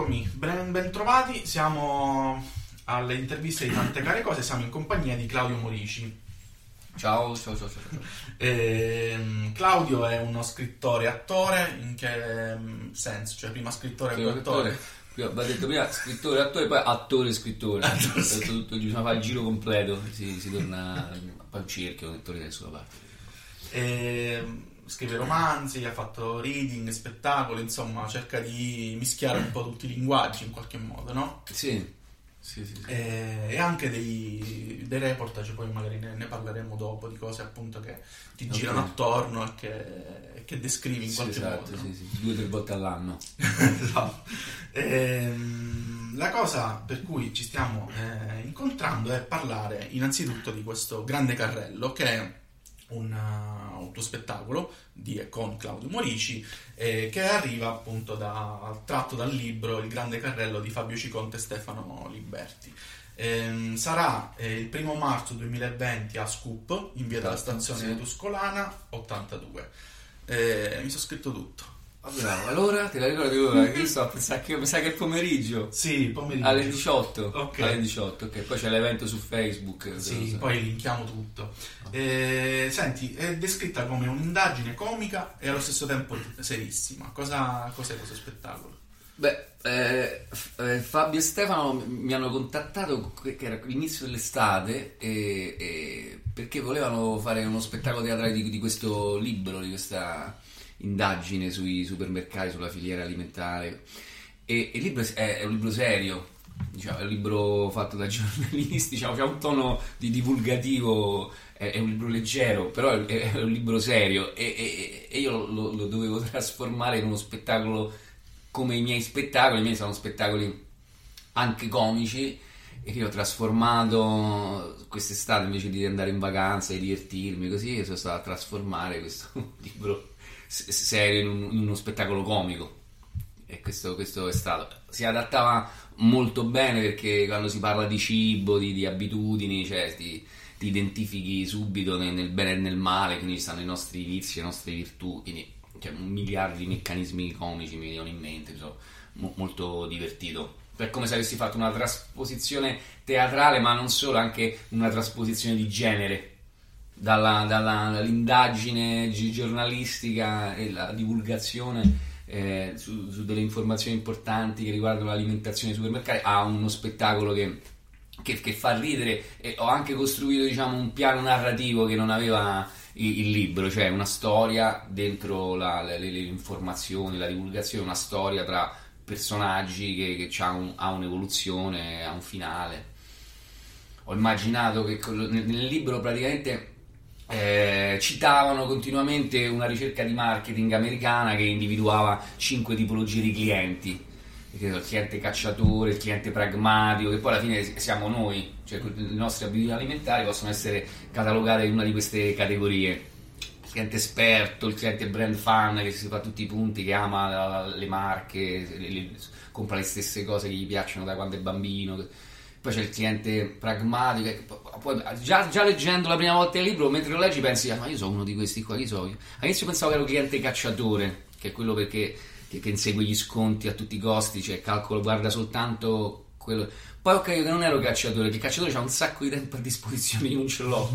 eccomi, ben, ben trovati, siamo alle interviste di tante care cose, siamo in compagnia di Claudio Morici. Ciao, ciao, ciao, ciao. ciao. Ehm, Claudio è uno scrittore attore, in che mm, senso? Cioè prima scrittore e poi attore? Va detto prima scrittore, attore, poi attore, scrittore. Attore, Tutto- tutto- bisogna fare il giro completo, si, si torna poi un cerchio, che torna da sulla parte. Ehm, scrive romanzi, ha fatto reading, spettacoli, insomma cerca di mischiare un po' tutti i linguaggi in qualche modo, no? Sì, sì, sì. sì. E, e anche dei, dei reportage, poi magari ne, ne parleremo dopo, di cose appunto che ti Ok. girano attorno e che, e che descrivi in qualche esatto, modo. no? Due o tre volte all'anno. Esatto. Ehm, la cosa per cui ci stiamo eh, incontrando è parlare innanzitutto di questo grande carrello che è un uh, autospettacolo di e con Claudio Morici eh, che arriva appunto da, tratto dal libro Il grande carrello di Fabio Ciconte e Stefano Liberti. Ehm, sarà eh, il primo marzo 2020 a Scoop in via della Esatto, stazione sì. Tuscolana 82. Eh, mi sono scritto tutto. Allora, te la ricordi ora? Che io sto a pensare che, sa che è pomeriggio. Sì, pomeriggio. Alle 18. Ok. Alle 18, ok. Poi c'è l'evento su Facebook. Sì, poi linkiamo tutto. Eh, senti, è descritta come un'indagine comica e allo stesso tempo serissima. Cosa, cos'è questo spettacolo? Beh, eh, eh, Fabio e Stefano mi hanno contattato, che che era l'inizio dell'estate, e- e- perché volevano fare uno spettacolo teatrale di, di questo libro, di questa indagine sui supermercati, sulla filiera alimentare. E, e il libro è, è un libro serio, diciamo, è un libro fatto da giornalisti, diciamo, c'ha un tono di divulgativo, è, è un libro leggero, però è, è un libro serio. E, e- e io lo, lo dovevo trasformare in uno spettacolo come i miei spettacoli, i miei sono spettacoli anche comici. E che ho trasformato quest'estate invece di andare in vacanza e divertirmi così, sono stato a trasformare questo libro s- serio in, un- in uno spettacolo comico e questo, questo è stato. Si adattava molto bene perché quando si parla di cibo, di, di abitudini, cioè ti, ti identifichi subito nel, nel bene e nel male, quindi ci stanno i nostri vizi, le nostre virtù, quindi cioè, un miliardo di meccanismi comici mi venivano in mente, sono mo- molto divertito. È come se avessi fatto una trasposizione teatrale, ma non solo, anche una trasposizione di genere dalla- dall'indagine gi- giornalistica e la divulgazione eh, su, su delle informazioni importanti che riguardano l'alimentazione nei supermercati a uno spettacolo che, che- che fa ridere. E ho anche costruito diciamo, un piano narrativo che non aveva il, il libro, cioè una storia dentro la- le, le- informazioni, la divulgazione, una storia tra personaggi che, che ha, un- ha un'evoluzione, ha un finale. Ho immaginato che nel libro praticamente eh, citavano continuamente una ricerca di marketing americana che individuava cinque tipologie di clienti. Il cliente cacciatore, il cliente pragmatico, che poi alla fine siamo noi, cioè le nostre abitudini alimentari possono essere catalogate in una di queste categorie. Il cliente esperto, il cliente brand fan che si fa tutti i punti, che ama le marche, le- le- compra le stesse cose che gli piacciono da quando è bambino. Poi c'è il cliente pragmatico. poi- già, già leggendo la prima volta il libro, mentre lo leggi, pensi: "Ah, ma io sono uno di questi qua. Chi so io? All'inizio pensavo che ero cliente cacciatore, che è quello perché, che, che insegue gli sconti a tutti i costi, cioè calcolo, guarda soltanto quello. Poi ho capito che non ero cacciatore, che il cacciatore ha un sacco di tempo a disposizione, io non ce l'ho.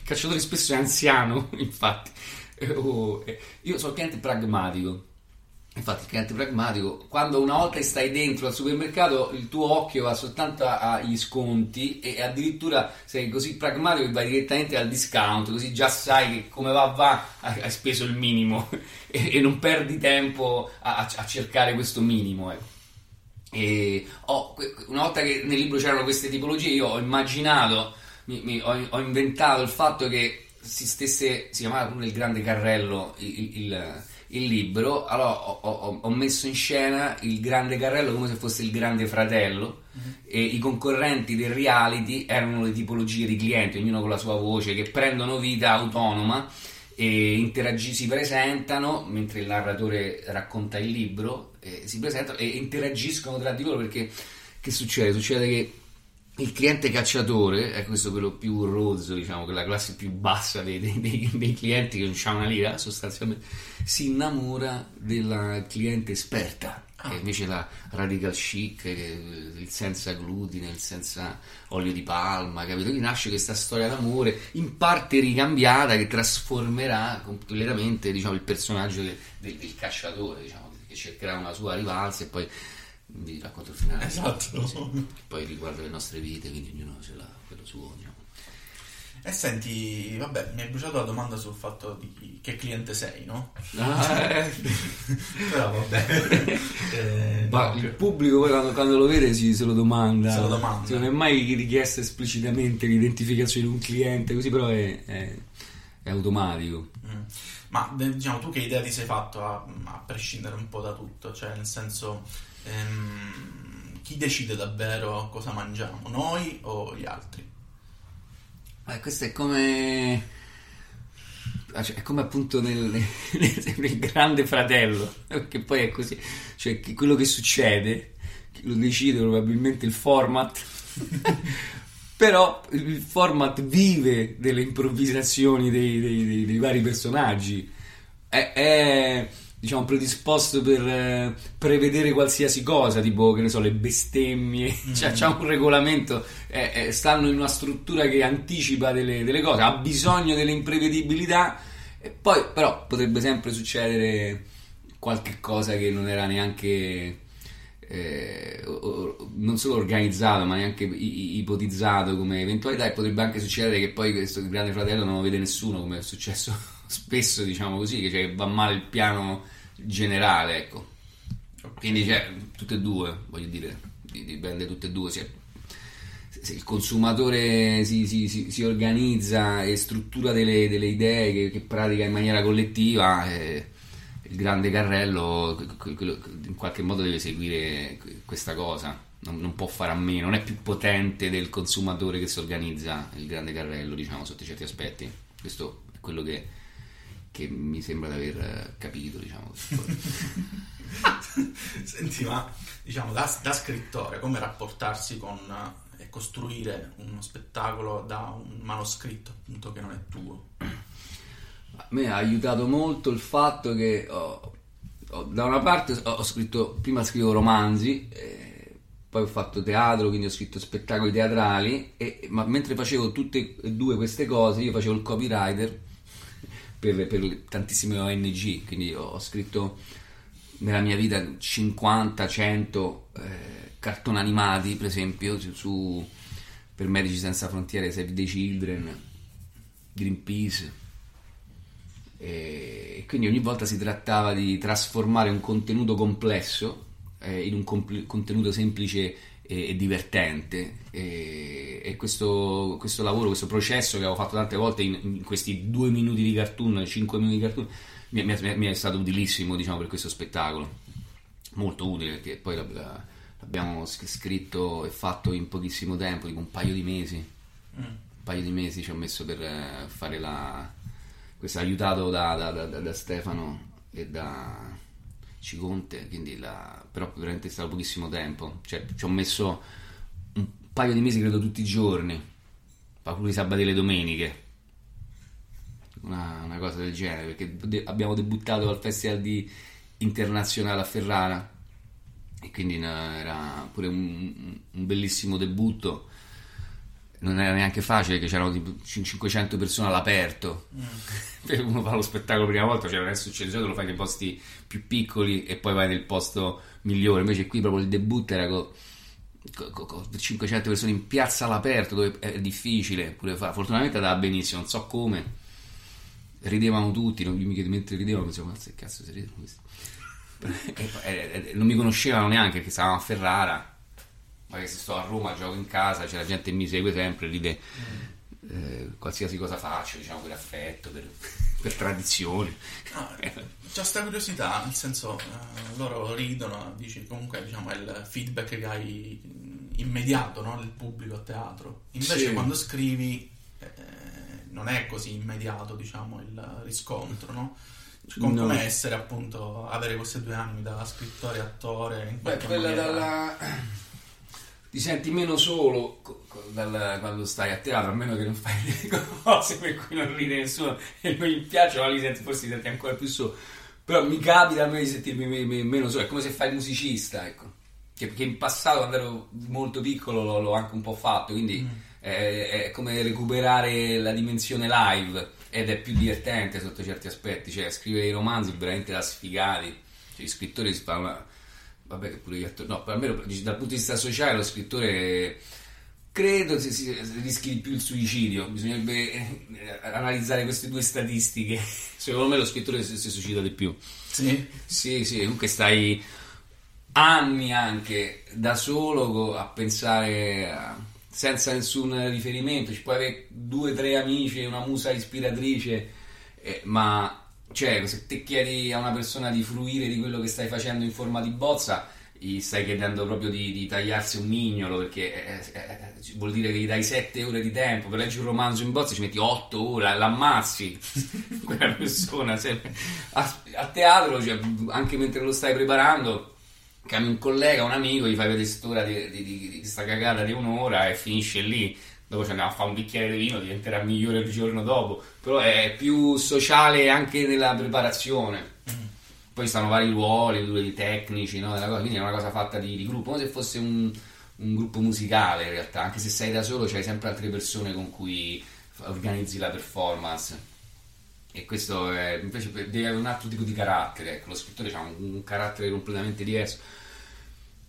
Il cacciatore spesso è anziano, infatti. Eh, oh, eh, io sono cliente pragmatico. Infatti, il cliente pragmatico, quando una volta che stai dentro al supermercato, il tuo occhio va soltanto agli sconti e addirittura sei così pragmatico che vai direttamente al discount, così già sai che come va va hai speso il minimo e, e non perdi tempo a, a- cercare questo minimo. ecco. E que- una volta che nel libro c'erano queste tipologie, io ho immaginato, mi- mi- ho, ho inventato il fatto che si stesse, si chiamava pure il grande carrello il, il- il libro, allora ho, ho- ho messo in scena il grande carrello come se fosse il grande fratello e i concorrenti del reality erano le tipologie di clienti, ognuno con la sua voce, che prendono vita autonoma e interagi- si presentano mentre il narratore racconta il libro, eh, si presentano e interagiscono tra di loro perché che succede? Succede che il cliente cacciatore, è questo quello più rozzo, diciamo, quella classe più bassa dei, dei- dei- clienti che non c'ha una lira sostanzialmente, si innamora della cliente esperta. che invece la radical chic, il senza glutine, il senza olio di palma, capito? Quindi nasce questa storia d'amore in parte ricambiata che trasformerà completamente diciamo, il personaggio del, del, del cacciatore, diciamo, che cercherà una sua rivalsa e poi vi racconto il finale. Esatto. Poi riguarda le nostre vite, quindi ognuno ce l'ha quello suo. Diciamo. E senti, vabbè, mi hai bruciato la domanda sul fatto di che cliente sei, no? Ah, eh. Però vabbè. Eh, no, il pubblico poi quando, quando lo vede si, se lo domanda. Se lo domanda. Sì, Non è mai richiesta esplicitamente l'identificazione di un cliente, così però è, è- è automatico. Mm. Ma diciamo, tu che idea ti sei fatto a, a prescindere un po' da tutto? Cioè, nel senso, ehm, chi decide davvero cosa mangiamo? Noi o gli altri? Eh, questo è come. ah, cioè, È come appunto nel, nel- nel grande fratello, che poi è così, cioè che quello che succede lo decide probabilmente il format, però il format vive delle improvvisazioni dei, dei- dei- dei vari personaggi, è, è, diciamo predisposto per eh, prevedere qualsiasi cosa, tipo che ne so, le bestemmie, cioè c'ha un regolamento, eh, eh, stanno in una struttura che anticipa delle, delle cose, ha bisogno delle imprevedibilità, e poi però potrebbe sempre succedere qualche cosa che non era neanche eh, non solo organizzato ma neanche ipotizzato come eventualità e potrebbe anche succedere che poi questo grande fratello non lo vede nessuno come è successo spesso diciamo così che cioè, va male il piano generale ecco. Quindi cioè, tutte e due voglio dire di- dipende tutte e due cioè, se il consumatore si, si- si- si organizza e struttura delle, delle idee che, che pratica in maniera collettiva, eh, il grande carrello que- que- quello- in qualche modo deve seguire que- questa cosa, non, non può fare a meno, non è più potente del consumatore che si organizza il grande carrello, diciamo, sotto certi aspetti. Questo è quello che, che mi sembra di aver eh, capito, diciamo. Senti, ma diciamo da, da scrittore, come rapportarsi con eh, e costruire uno spettacolo da un manoscritto appunto che non è tuo? A me ha aiutato molto il fatto che ho- ho- da una parte ho, ho scritto, prima scrivo romanzi, eh, poi ho fatto teatro, quindi ho scritto spettacoli teatrali, e- ma mentre facevo tutte e due queste cose io facevo il copywriter per, per tantissime ONG, quindi ho, scritto nella mia vita 50, 100 eh, cartoni animati, per esempio, su, su- per Medici Senza Frontiere, Save the Children, Greenpeace. E quindi ogni volta si trattava di trasformare un contenuto complesso eh, in un compl- contenuto semplice e, divertente. E, e questo, questo lavoro, questo processo che avevo fatto tante volte in, in questi due minuti di cartoon, cinque minuti di cartoon, mi, mi è- mi è stato utilissimo diciamo, per questo spettacolo. Molto utile perché poi la- la- l'abbiamo scritto e fatto in pochissimo tempo, tipo un paio di mesi Mm. un paio di mesi ci ho messo per eh, fare la questo aiutato da, da- da- da- da Stefano e da Ciconte quindi la, però veramente è stato pochissimo tempo. Cioè ci ho messo un paio di mesi credo tutti i giorni. Pure i sabati e le domeniche. Una, una cosa del genere perché de- abbiamo debuttato al festival di internazionale a Ferrara. E quindi era pure un, un bellissimo debutto non era neanche facile che c'erano tipo 500 persone all'aperto. Per uno fa lo spettacolo prima volta cioè non è successo lo fai nei posti più piccoli e poi vai nel posto migliore. Invece qui proprio il debutto era con 500 persone in piazza all'aperto dove è difficile pure fare fortunatamente andava benissimo non so come. Ridevano tutti non, mica- mentre ridevano pensavo ma che cazzo si ridono questi? Eh, eh, non mi conoscevano neanche perché stavamo a Ferrara magari se sto a Roma gioco in casa c'è la gente che mi segue sempre ride eh, qualsiasi cosa faccio diciamo per affetto per, per tradizione Ah, c'è sta curiosità, nel senso, eh, loro ridono, dici comunque diciamo è il feedback che hai mm, immediato no, del pubblico a teatro. Invece Sì. quando scrivi eh, non è così immediato, diciamo, il riscontro, no? Cioè, com- No. come essere appunto, avere queste due anime da scrittore e attore in Beh, quella maniera. dalla... Ti senti meno solo dal- quando stai a teatro, a meno che non fai delle cose per cui non ride nessuno e non gli piace, ma li senti, forse ti senti ancora più solo. Però mi capita a me di sentirmi me- me- meno solo, è come se fai il musicista, ecco. Che, perché in passato, quando ero molto piccolo, l'ho, l'ho anche un po' fatto, quindi è, è come recuperare la dimensione live ed è più divertente sotto certi aspetti. Cioè, scrivere i romanzi veramente da sfigati. Cioè, gli scrittori si fanno. Vabbè, pure gli attori. No, dici, dal punto di vista sociale, lo scrittore. Credo si, si rischi di più il suicidio. Bisognerebbe eh, analizzare queste due statistiche. Secondo me lo scrittore si, si suicida di più. Sì. Sì, sì, comunque stai anni anche da solo a pensare a- senza nessun riferimento. Ci puoi avere due o tre amici, una musa ispiratrice, eh, ma cioè, se te chiedi a una persona di fruire di quello che stai facendo in forma di bozza, gli stai chiedendo proprio di, di tagliarsi un mignolo perché eh, eh, vuol dire che gli dai 7 ore di tempo. Per leggere un romanzo in bozza ci metti 8 ore, l'ammazzi quella persona se- a, a teatro cioè, anche mentre lo stai preparando chiami un collega, un amico gli fai vedere quest'ora di, di, di, di cagata di un'ora e finisce lì dopo ci andiamo a fare un bicchiere di vino diventerà migliore il giorno dopo. Però è più sociale anche nella preparazione. Poi stanno vari ruoli, ruoli tecnici, no, quindi è una cosa fatta di, di gruppo, come se fosse un, un gruppo musicale in realtà, anche se sei da solo c'hai sempre altre persone con cui organizzi la performance. E questo è, invece devi avere un altro tipo di carattere, ecco, lo scrittore ha un, un carattere completamente diverso.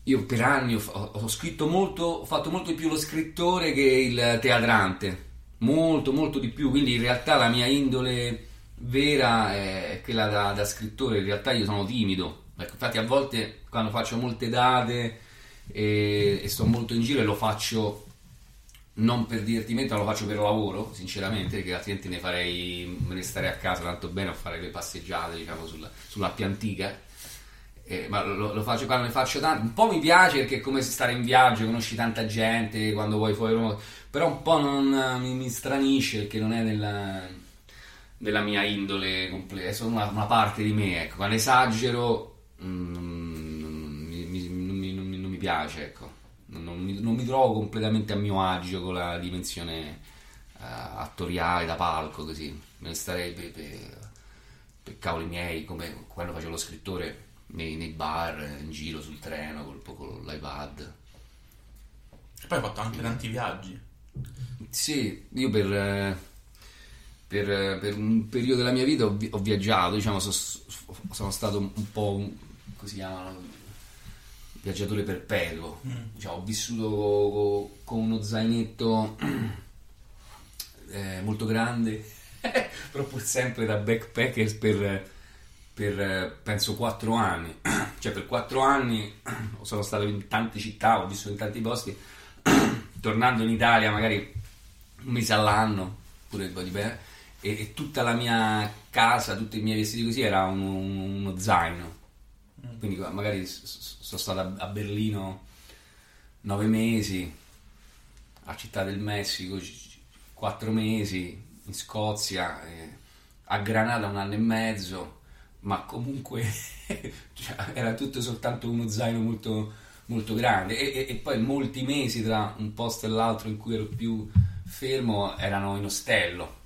Io per anni ho, ho- scritto molto, ho fatto molto di più lo scrittore che il teatrante, molto molto di più, quindi in realtà la mia indole vera è quella da, da scrittore, in realtà io sono timido, ecco, infatti a volte quando faccio molte date e, e sto molto in giro e lo faccio non per divertimento, ma lo faccio per lavoro, sinceramente, perché altrimenti ne farei, me ne starei a casa tanto bene a fare le passeggiate, diciamo, sulla, sull'Appia Antica. Eh, ma lo, lo faccio quando ne faccio tanto. Un po' mi piace perché è come stare in viaggio, conosci tanta gente quando vuoi fuori Roma, però un po' non, mi, mi stranisce perché non è nella, nella mia indole completa, è solo una, una parte di me. Ecco. Quando esagero mm, mi- mi- non, mi, non non mi piace, ecco. Non, non mi, non mi trovo completamente a mio agio con la dimensione eh, attoriale da palco, così. Me ne starei per, per, per cavoli miei, come quando facevo lo scrittore nei, nei bar, in giro sul treno, col, con l'iPad. E poi hai fatto anche tanti viaggi. Sì, io per, per, per un periodo della mia vita ho, vi- ho viaggiato, diciamo, so- sono stato un, po' un, come si chiamano, viaggiatore perpetuo. Diciamo, ho vissuto co- con uno zainetto eh, molto grande, però pur sempre da backpacker per, per eh, penso 4 anni. cioè per 4 anni sono stato in tante città, ho vissuto in tanti posti tornando in Italia magari un mese all'anno, pure di bene, e, e tutta la mia casa, tutti i miei vestiti così era un- un- uno zaino. Quindi magari sono stato a- Berlino nove mesi, a Città del Messico quattro mesi, in Scozia, eh, a Granada un anno e mezzo, ma comunque cioè, era tutto soltanto uno zaino molto, molto grande e, e- e poi molti mesi tra un posto e l'altro in cui ero più fermo erano in ostello.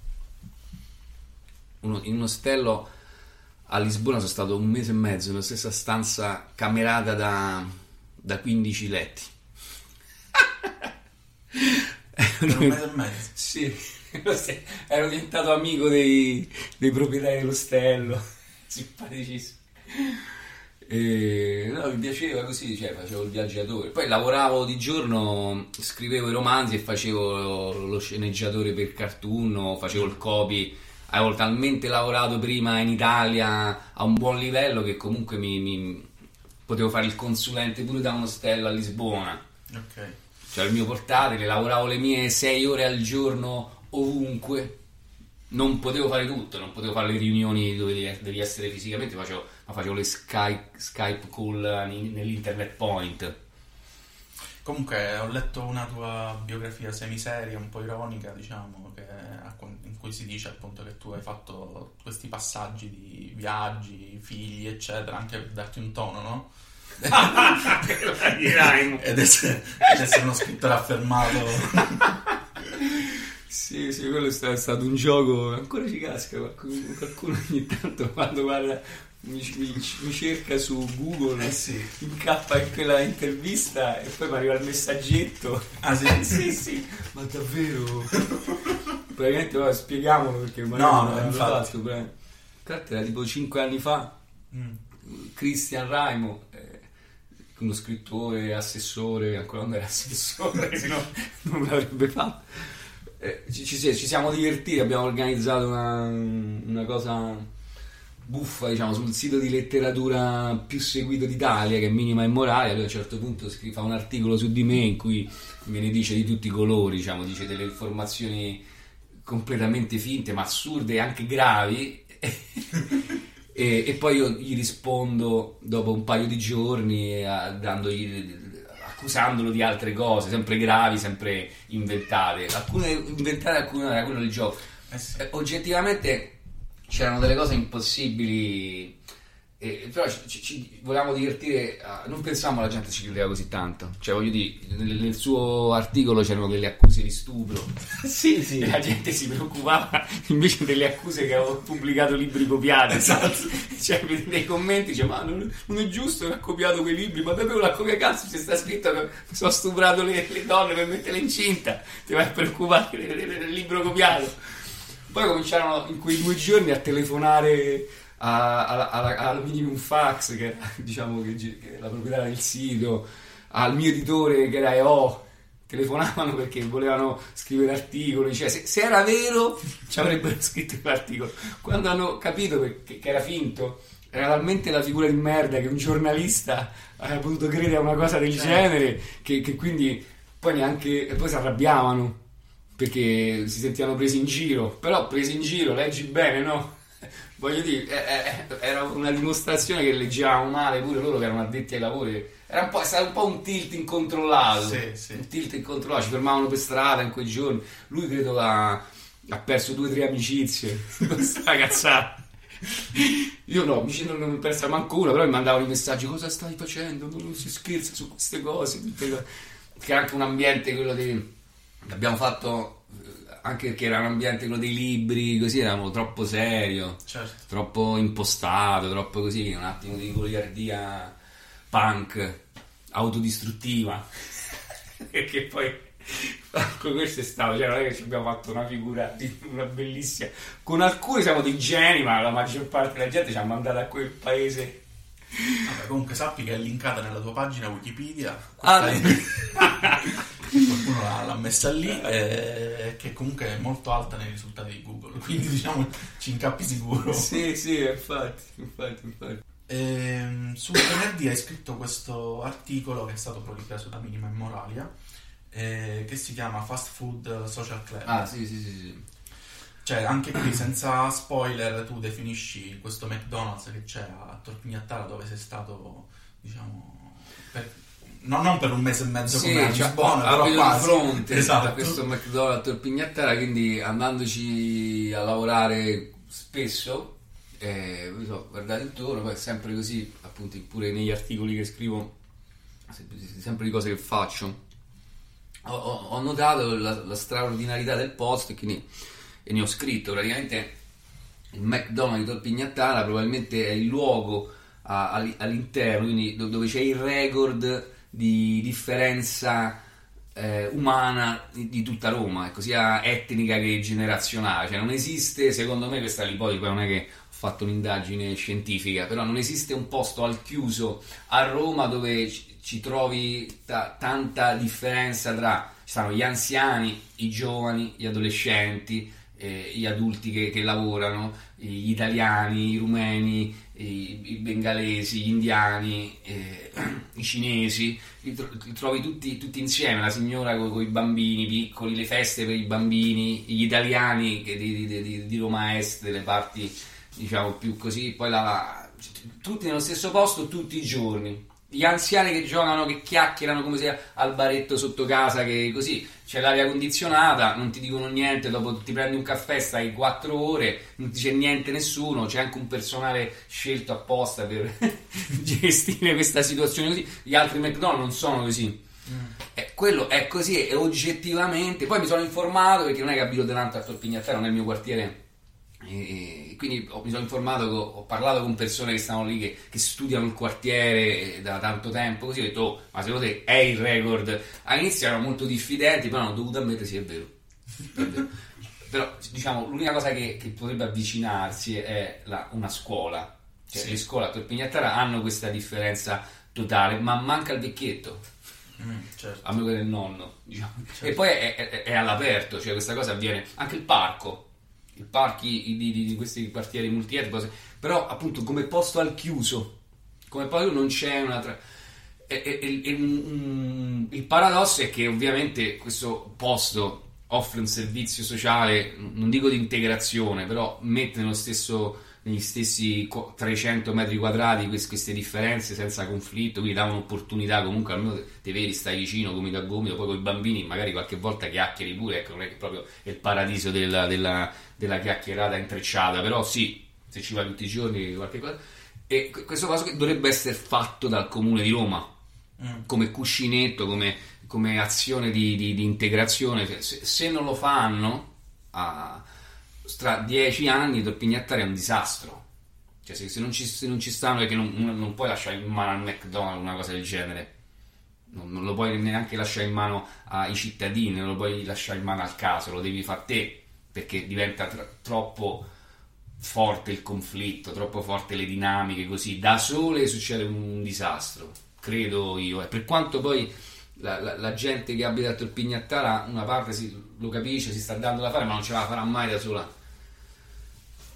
Uno- in un ostello a Lisbona sono stato un mese e mezzo nella stessa stanza camerata da, da 15 letti. Per un mese e mezzo. Sì, ero diventato amico dei, dei proprietari dell'ostello, simpaticissimo. E, no, mi piaceva così, cioè facevo il viaggiatore. Poi lavoravo di giorno, scrivevo i romanzi e facevo lo sceneggiatore per cartoon, facevo il copy. Avevo talmente lavorato prima in Italia a un buon livello che comunque mi, mi- potevo fare il consulente pure da un ostello a Lisbona Ok. cioè il mio portatile, lavoravo le mie 6 ore al giorno ovunque, non potevo fare tutto, non potevo fare le riunioni dove devi, essere fisicamente, facevo, ma facevo le Skype, Skype call in- nell'internet point. Comunque ho letto una tua biografia semiseria, un po' ironica, diciamo, che- in cui si dice appunto che tu hai fatto questi passaggi di viaggi, figli, eccetera, anche per darti un tono, no? Ed essere, ed essere uno scrittore affermato. Sì, sì, quello è sta- è stato un gioco, ancora ci casca qualcuno, ogni tanto quando guarda mi, mi- mi cerca su Google, Eh sì. incappa in quella intervista e poi mi arriva il messaggetto. Ah sì? sì, sì, ma davvero? Praticamente vabbè, spieghiamolo perché No, magari no, non l'hanno fatto, l'altro era tipo 5 anni fa, Mm. Christian Raimo, eh, uno scrittore, assessore, ancora non era assessore, se no non l'avrebbe fatto. Eh, ci, ci- ci siamo divertiti, abbiamo organizzato una, una cosa buffa, diciamo, sul sito di letteratura più seguito d'Italia, che è Minima e Morale. Lui a un certo punto fa un articolo su di me in cui me ne dice di tutti i colori, diciamo, dice delle informazioni completamente finte, ma assurde e anche gravi. E, e poi io gli rispondo dopo un paio di giorni eh, dandogli- accusandolo di altre cose, sempre gravi, sempre inventate. Alcune inventate, alcune era quello del gioco. Eh sì. Eh, oggettivamente c'erano delle cose impossibili, eh, però ci, ci- volevamo divertire. a- non pensavamo la gente ci credeva così tanto. Cioè, voglio dire, nel, nel suo articolo c'erano delle accuse di stupro. Sì, sì. E la gente si preoccupava invece delle accuse che avevo pubblicato libri copiati. Esatto. Cioè, nei commenti dice: Ma non, non è giusto che ha copiato quei libri, ma davvero l'ha copiato cazzo? C'è sta scritto che sono stuprato le, le donne per metterle incinta. Ti vai a preoccupare del libro copiato. Poi cominciarono in quei due giorni a telefonare a- alla- alla- al Minimum Fax, che diciamo che, che la proprietaria del sito, al mio editore che era EO. Telefonavano perché volevano scrivere articoli, cioè se, se era vero ci avrebbero scritto l'articolo. Quando hanno capito che, che era finto, era talmente la figura di merda che un giornalista aveva potuto credere a una cosa del Certo. genere che, che quindi poi neanche poi si arrabbiavano perché si sentivano presi in giro però presi in giro leggi bene no voglio dire eh, eh, era una dimostrazione che leggevamo male pure loro che erano addetti ai lavori era un po', stato un po' un tilt incontrollato Sì, sì. un tilt incontrollato ci fermavano per strada in quei giorni lui credo ha, ha perso due o tre amicizie questa cazzata io no, mi non, non persa manco una, però mi mandavano i messaggi, cosa stai facendo? Non, non si scherza su queste cose. tutte cose. Che è anche un ambiente quello dei... Abbiamo fatto, eh, anche perché era un ambiente quello dei libri, così eravamo troppo serio, Certo. troppo impostato, troppo così, un attimo di goliardia punk, autodistruttiva. Perché poi Franco questo è stato, cioè non è che ci abbiamo fatto una figura di una bellissima. Con alcuni siamo dei geni, ma la maggior parte della gente ci ha mandato a quel paese. Vabbè, comunque sappi che è linkata nella tua pagina Wikipedia. Ah, Qualcuno l'ha, l'ha messa lì, eh, che comunque è molto alta nei risultati di Google, quindi diciamo ci incappi sicuro. sì, sì, infatti, infatti, infatti. Ehm, su venerdì hai scritto questo articolo che è stato ripreso da Minima e Moralia, eh, che si chiama Fast Food Social Club. Ah, sì, sì, sì, sì. Cioè, anche qui senza spoiler, tu definisci questo McDonald's che c'è a Torpignattara dove sei stato, diciamo, per- no, non per un mese e mezzo Sì, come a cioè, Lisbona, però abito di quasi. fronte esatto. da questo McDonald's a Torpignattara, quindi andandoci a lavorare spesso, eh, so, guardate intorno, poi è sempre così, appunto pure negli articoli che scrivo, sempre, di cose che faccio. Ho, ho- notato la, la straordinarietà del posto e, quindi, e ne ho scritto praticamente il McDonald's di Torpignattara probabilmente è il luogo a- all- all'interno, quindi do- dove c'è il record di differenza eh, umana di, di tutta Roma, ecco, sia etnica che generazionale. Cioè non esiste, secondo me, questa è l'ipotesi, poi non è che ho fatto un'indagine scientifica, però non esiste un posto al chiuso a Roma dove ci, trovi ta- tanta differenza tra ci stanno gli anziani, i giovani, gli adolescenti, eh, gli adulti che, che lavorano, gli italiani, i rumeni, i, bengalesi, gli indiani, eh, i cinesi, li, tro- li trovi tutti, tutti insieme, la signora con i bambini piccoli, le feste per i bambini, gli italiani di, di- di- di Roma Est, delle parti diciamo più così, poi la, tutti nello stesso posto tutti i giorni. Gli anziani che giocano, che chiacchierano come se al baretto sotto casa, che così c'è l'aria condizionata, non ti dicono niente, dopo ti prendi un caffè, stai 4 ore, non ti c'è niente nessuno, c'è anche un personale scelto apposta per gestire questa situazione così. Gli altri McDonald's non sono così. Eh, quello è così e oggettivamente. Poi mi sono informato perché non è che abito tanto a Torpignattara, non è il mio quartiere E quindi ho, mi sono informato, ho parlato con persone che stanno lì, che, che studiano il quartiere da tanto tempo, così ho detto, oh, ma secondo te è il record? All'inizio erano molto diffidenti, poi hanno dovuto ammettere sì, è vero. È vero. Però diciamo, l'unica cosa che, che potrebbe avvicinarsi è la, una scuola. Cioè, sì. le scuole a Torpignattara hanno questa differenza totale, ma manca il vecchietto. Mm, certo. A meno che del nonno, diciamo. certo. E poi è, è, è all'aperto, cioè questa cosa avviene anche il parco parchi di, di, di questi quartieri multietnici, però appunto come posto al chiuso, come poi non c'è un'altra... E, e, e, um, il paradosso è che ovviamente questo posto offre un servizio sociale, non dico di integrazione, però mette nello stesso negli stessi 300 metri quadrati queste differenze senza conflitto, quindi dà un'opportunità comunque almeno te vedi, stai vicino, gomito a gomito, poi con i bambini magari qualche volta chiacchieri pure, ecco, non è che proprio è il paradiso della, della, della chiacchierata intrecciata, però sì, se ci vai tutti i giorni qualche cosa. E questo cosa dovrebbe essere fatto dal comune di Roma, mm. come cuscinetto, come, come azione di, di, di integrazione. Se, se, non lo fanno... Ah, tra dieci anni Torpignattari è un disastro. Cioè, se, se, non, ci, se non, ci, stanno, che non, non, puoi lasciare in mano al McDonald's una cosa del genere. Non, non, lo puoi neanche lasciare in mano ai cittadini, non lo puoi lasciare in mano al caso, lo devi fare te, perché diventa tra, troppo forte il conflitto, troppo forte le dinamiche, così da sole succede un disastro, credo io. E per quanto poi la, la, la, gente che abita a Torpignattara una parte si, lo capisce, si sta dando da fare, ma non ce la farà mai da sola.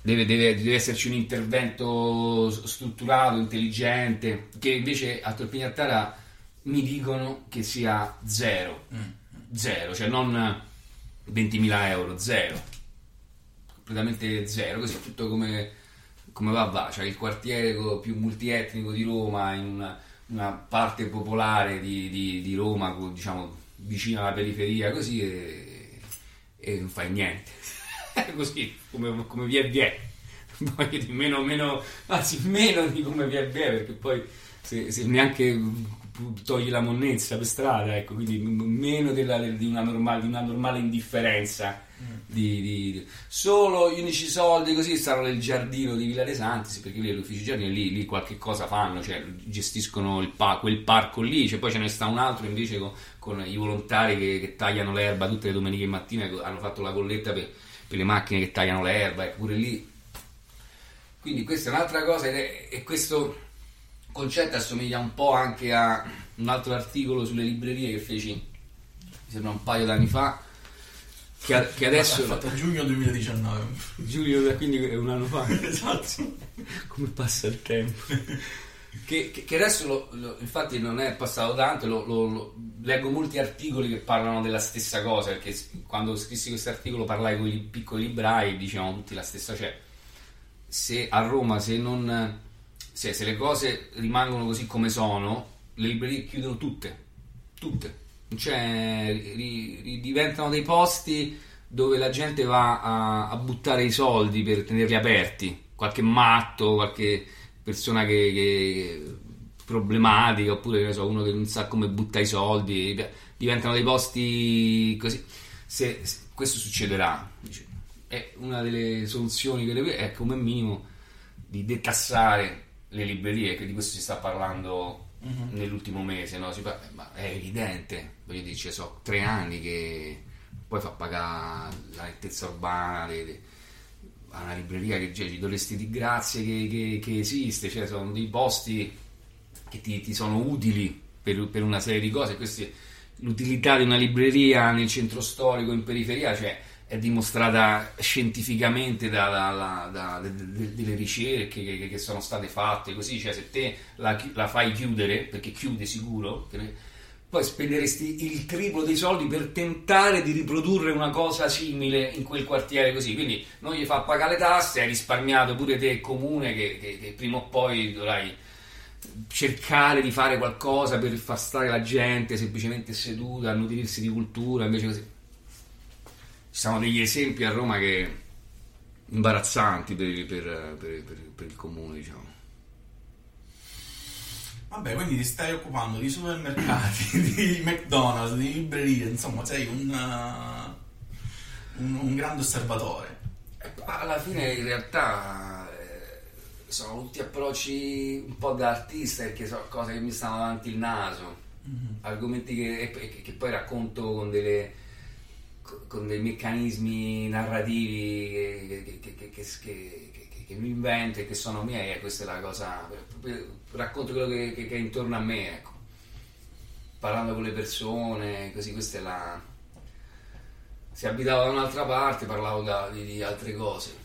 Deve, deve, deve, esserci un intervento strutturato, intelligente, che invece a Torpignattara mi dicono che sia zero, mm. zero, cioè non 20.000 euro, zero, completamente zero, così tutto come, come va va, cioè il quartiere più multietnico di Roma in una una parte popolare di, di, di Roma, diciamo vicino alla periferia, così e, e non fai niente. così come, come via via. Poi meno, meno, anzi meno di come via via, perché poi se, se neanche togli la monnezza per strada, ecco, quindi meno della, di, una normale, di, una normale, indifferenza. Mm. Di, di, solo gli unici soldi così stanno nel giardino di Villa De Santis perché lì l'ufficio giardino lì, lì qualche cosa fanno cioè gestiscono pa- quel parco lì cioè poi ce ne sta un altro invece con, con i volontari che, che, tagliano l'erba tutte le domeniche mattina hanno fatto la colletta per, per le macchine che tagliano l'erba ecco, pure lì quindi questa è un'altra cosa è, e questo concetto assomiglia un po' anche a un altro articolo sulle librerie che feci, mi sembra un paio d'anni fa, che, che adesso... L'ha fatto a giugno 2019. Giugno, quindi è un anno fa. esatto. Come passa il tempo. Che, che, che adesso, lo, lo, infatti, non è passato tanto, lo, leggo molti articoli che parlano della stessa cosa, perché quando scrissi questo articolo parlai con i piccoli librai, dicevano tutti la stessa, cioè se a Roma se non se, se le cose rimangono così come sono, le librerie chiudono tutte, tutte, cioè ri, ri, diventano dei posti dove la gente va a, a, buttare i soldi per tenerli aperti, qualche matto, qualche persona che, che problematica, oppure so, uno che non sa come butta i soldi, diventano dei posti così. Se, se questo succederà, è una delle soluzioni che le è come minimo di detassare le librerie, che di questo si sta parlando uh-huh. nell'ultimo mese, no? parla, ma è evidente, voglio dire, ci so tre anni che poi fa pagare la nettezza urbana a una libreria che cioè, ci dovresti di grazie che, che, che, esiste, cioè sono dei posti che ti, ti sono utili per, per, una serie di cose, questi, l'utilità di una libreria nel centro storico, in periferia, cioè è dimostrata scientificamente da, da, da, delle ricerche che, che, sono state fatte così, cioè se te la, la fai chiudere, perché chiude sicuro, poi spenderesti il triplo dei soldi per tentare di riprodurre una cosa simile in quel quartiere così, quindi non gli fa pagare le tasse, hai risparmiato pure te comune che, che, che prima o poi dovrai cercare di fare qualcosa per far stare la gente semplicemente seduta, a nutrirsi di cultura, invece così sono degli esempi a Roma che imbarazzanti per, per, per, per il comune, diciamo. Vabbè, quindi ti stai occupando di supermercati, di McDonald's, di librerie, insomma, sei un, uh, un, un grande osservatore. Ma alla fine in realtà eh, sono tutti approcci un po' da artista perché sono cose che mi stanno davanti il naso, argomenti che, che- che poi racconto con delle con dei meccanismi narrativi che, che- che- che- mi invento e che sono miei questa è la cosa racconto quello che, è intorno a me ecco. Parlando con le persone così questa è la si abitava da un'altra parte parlavo da- di, di altre cose.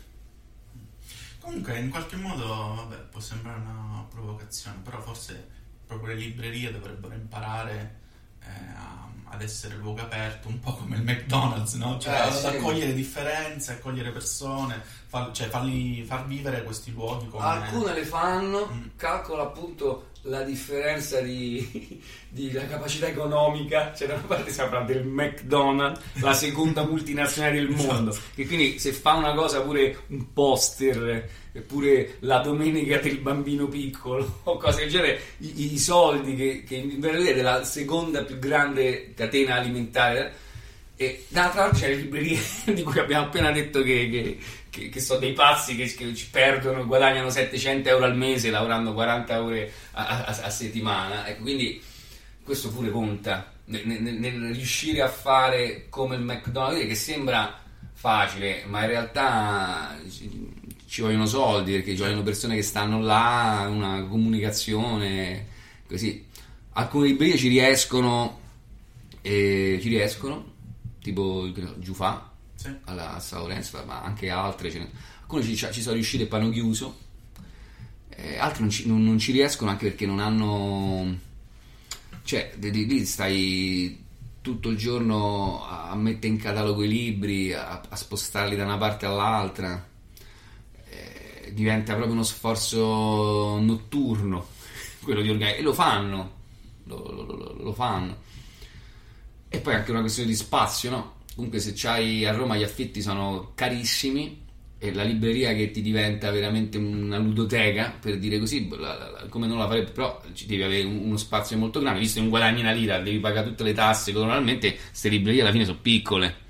Comunque, in qualche modo, vabbè, può sembrare una provocazione, però forse proprio le librerie dovrebbero imparare eh, a- ad essere luogo aperto, un po' come il McDonald's, no? Cioè, Eh, ad sì. accogliere differenze, accogliere persone, far, cioè farli, far vivere questi luoghi come... alcune le fanno Mm. calcola appunto la differenza di, di la capacità economica cioè da una parte si parla del McDonald's la seconda multinazionale del mondo Esatto. che quindi se fa una cosa pure un poster eppure la domenica del bambino piccolo o cose del genere i, i soldi che, che è la seconda più grande catena alimentare e d'altra parte c'è le librerie di cui abbiamo appena detto che, che, che- che sono dei pazzi che, che ci perdono, guadagnano 700 euro al mese lavorando 40 ore a, a- a settimana. Ecco, quindi questo pure conta nel, nel- nel riuscire a fare come il McDonald's, che sembra facile, ma in realtà ci, vogliono soldi perché ci vogliono persone che stanno là, una comunicazione così. Alcune librerie ci riescono, e ci riescono, tipo Giufà Sì. alla a San Lorenzo, ma anche altre. ce ne- Alcune ci, ci sono riuscite e hanno chiuso, eh, altre non ci, non- non ci riescono anche perché non hanno. Cioè, lì stai tutto il giorno a a mettere in catalogo i libri, a, a spostarli da una parte all'altra. Diventa proprio uno sforzo notturno quello di organizzare. E lo fanno, lo, lo- lo- fanno. E poi anche una questione di spazio, no? Comunque se c'hai a Roma gli affitti sono carissimi e la libreria che ti diventa veramente una ludoteca, per dire così, la- la- la- come non la farebbe, però ci devi avere un- uno spazio molto grande, visto che non guadagni una lira, devi pagare tutte le tasse, normalmente queste librerie alla fine sono piccole.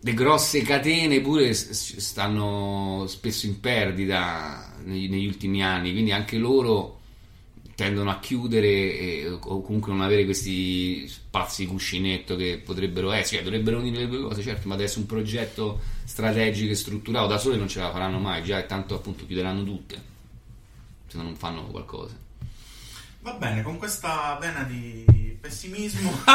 Le grosse catene pure stanno spesso in perdita negli, negli ultimi anni, quindi anche loro tendono a chiudere e- o comunque non avere questi spazi cuscinetto che potrebbero essere, cioè, dovrebbero unire le due cose, certo, ma adesso un progetto strategico e strutturato da soli non ce la faranno mai, già e tanto appunto chiuderanno tutte se non fanno qualcosa. Va bene, con questa vena di pessimismo.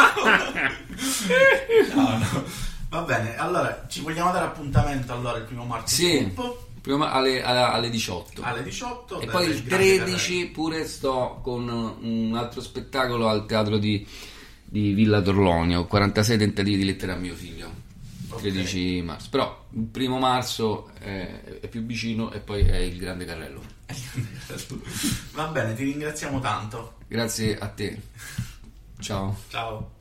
no, no. Va bene, allora ci vogliamo dare appuntamento allora il primo marzo Sì. Prima alle, alle- alle 18. alle 18 E poi il Grande 13 pure sto con un altro spettacolo al teatro di, di Villa Torlonia, ho 46 tentativi di lettera a mio figlio, Ok. 13 marzo. Però il primo marzo è, è più vicino e poi è il Grande Carrello. Carrello. Va bene, ti ringraziamo tanto. Grazie a te. Ciao. Ciao.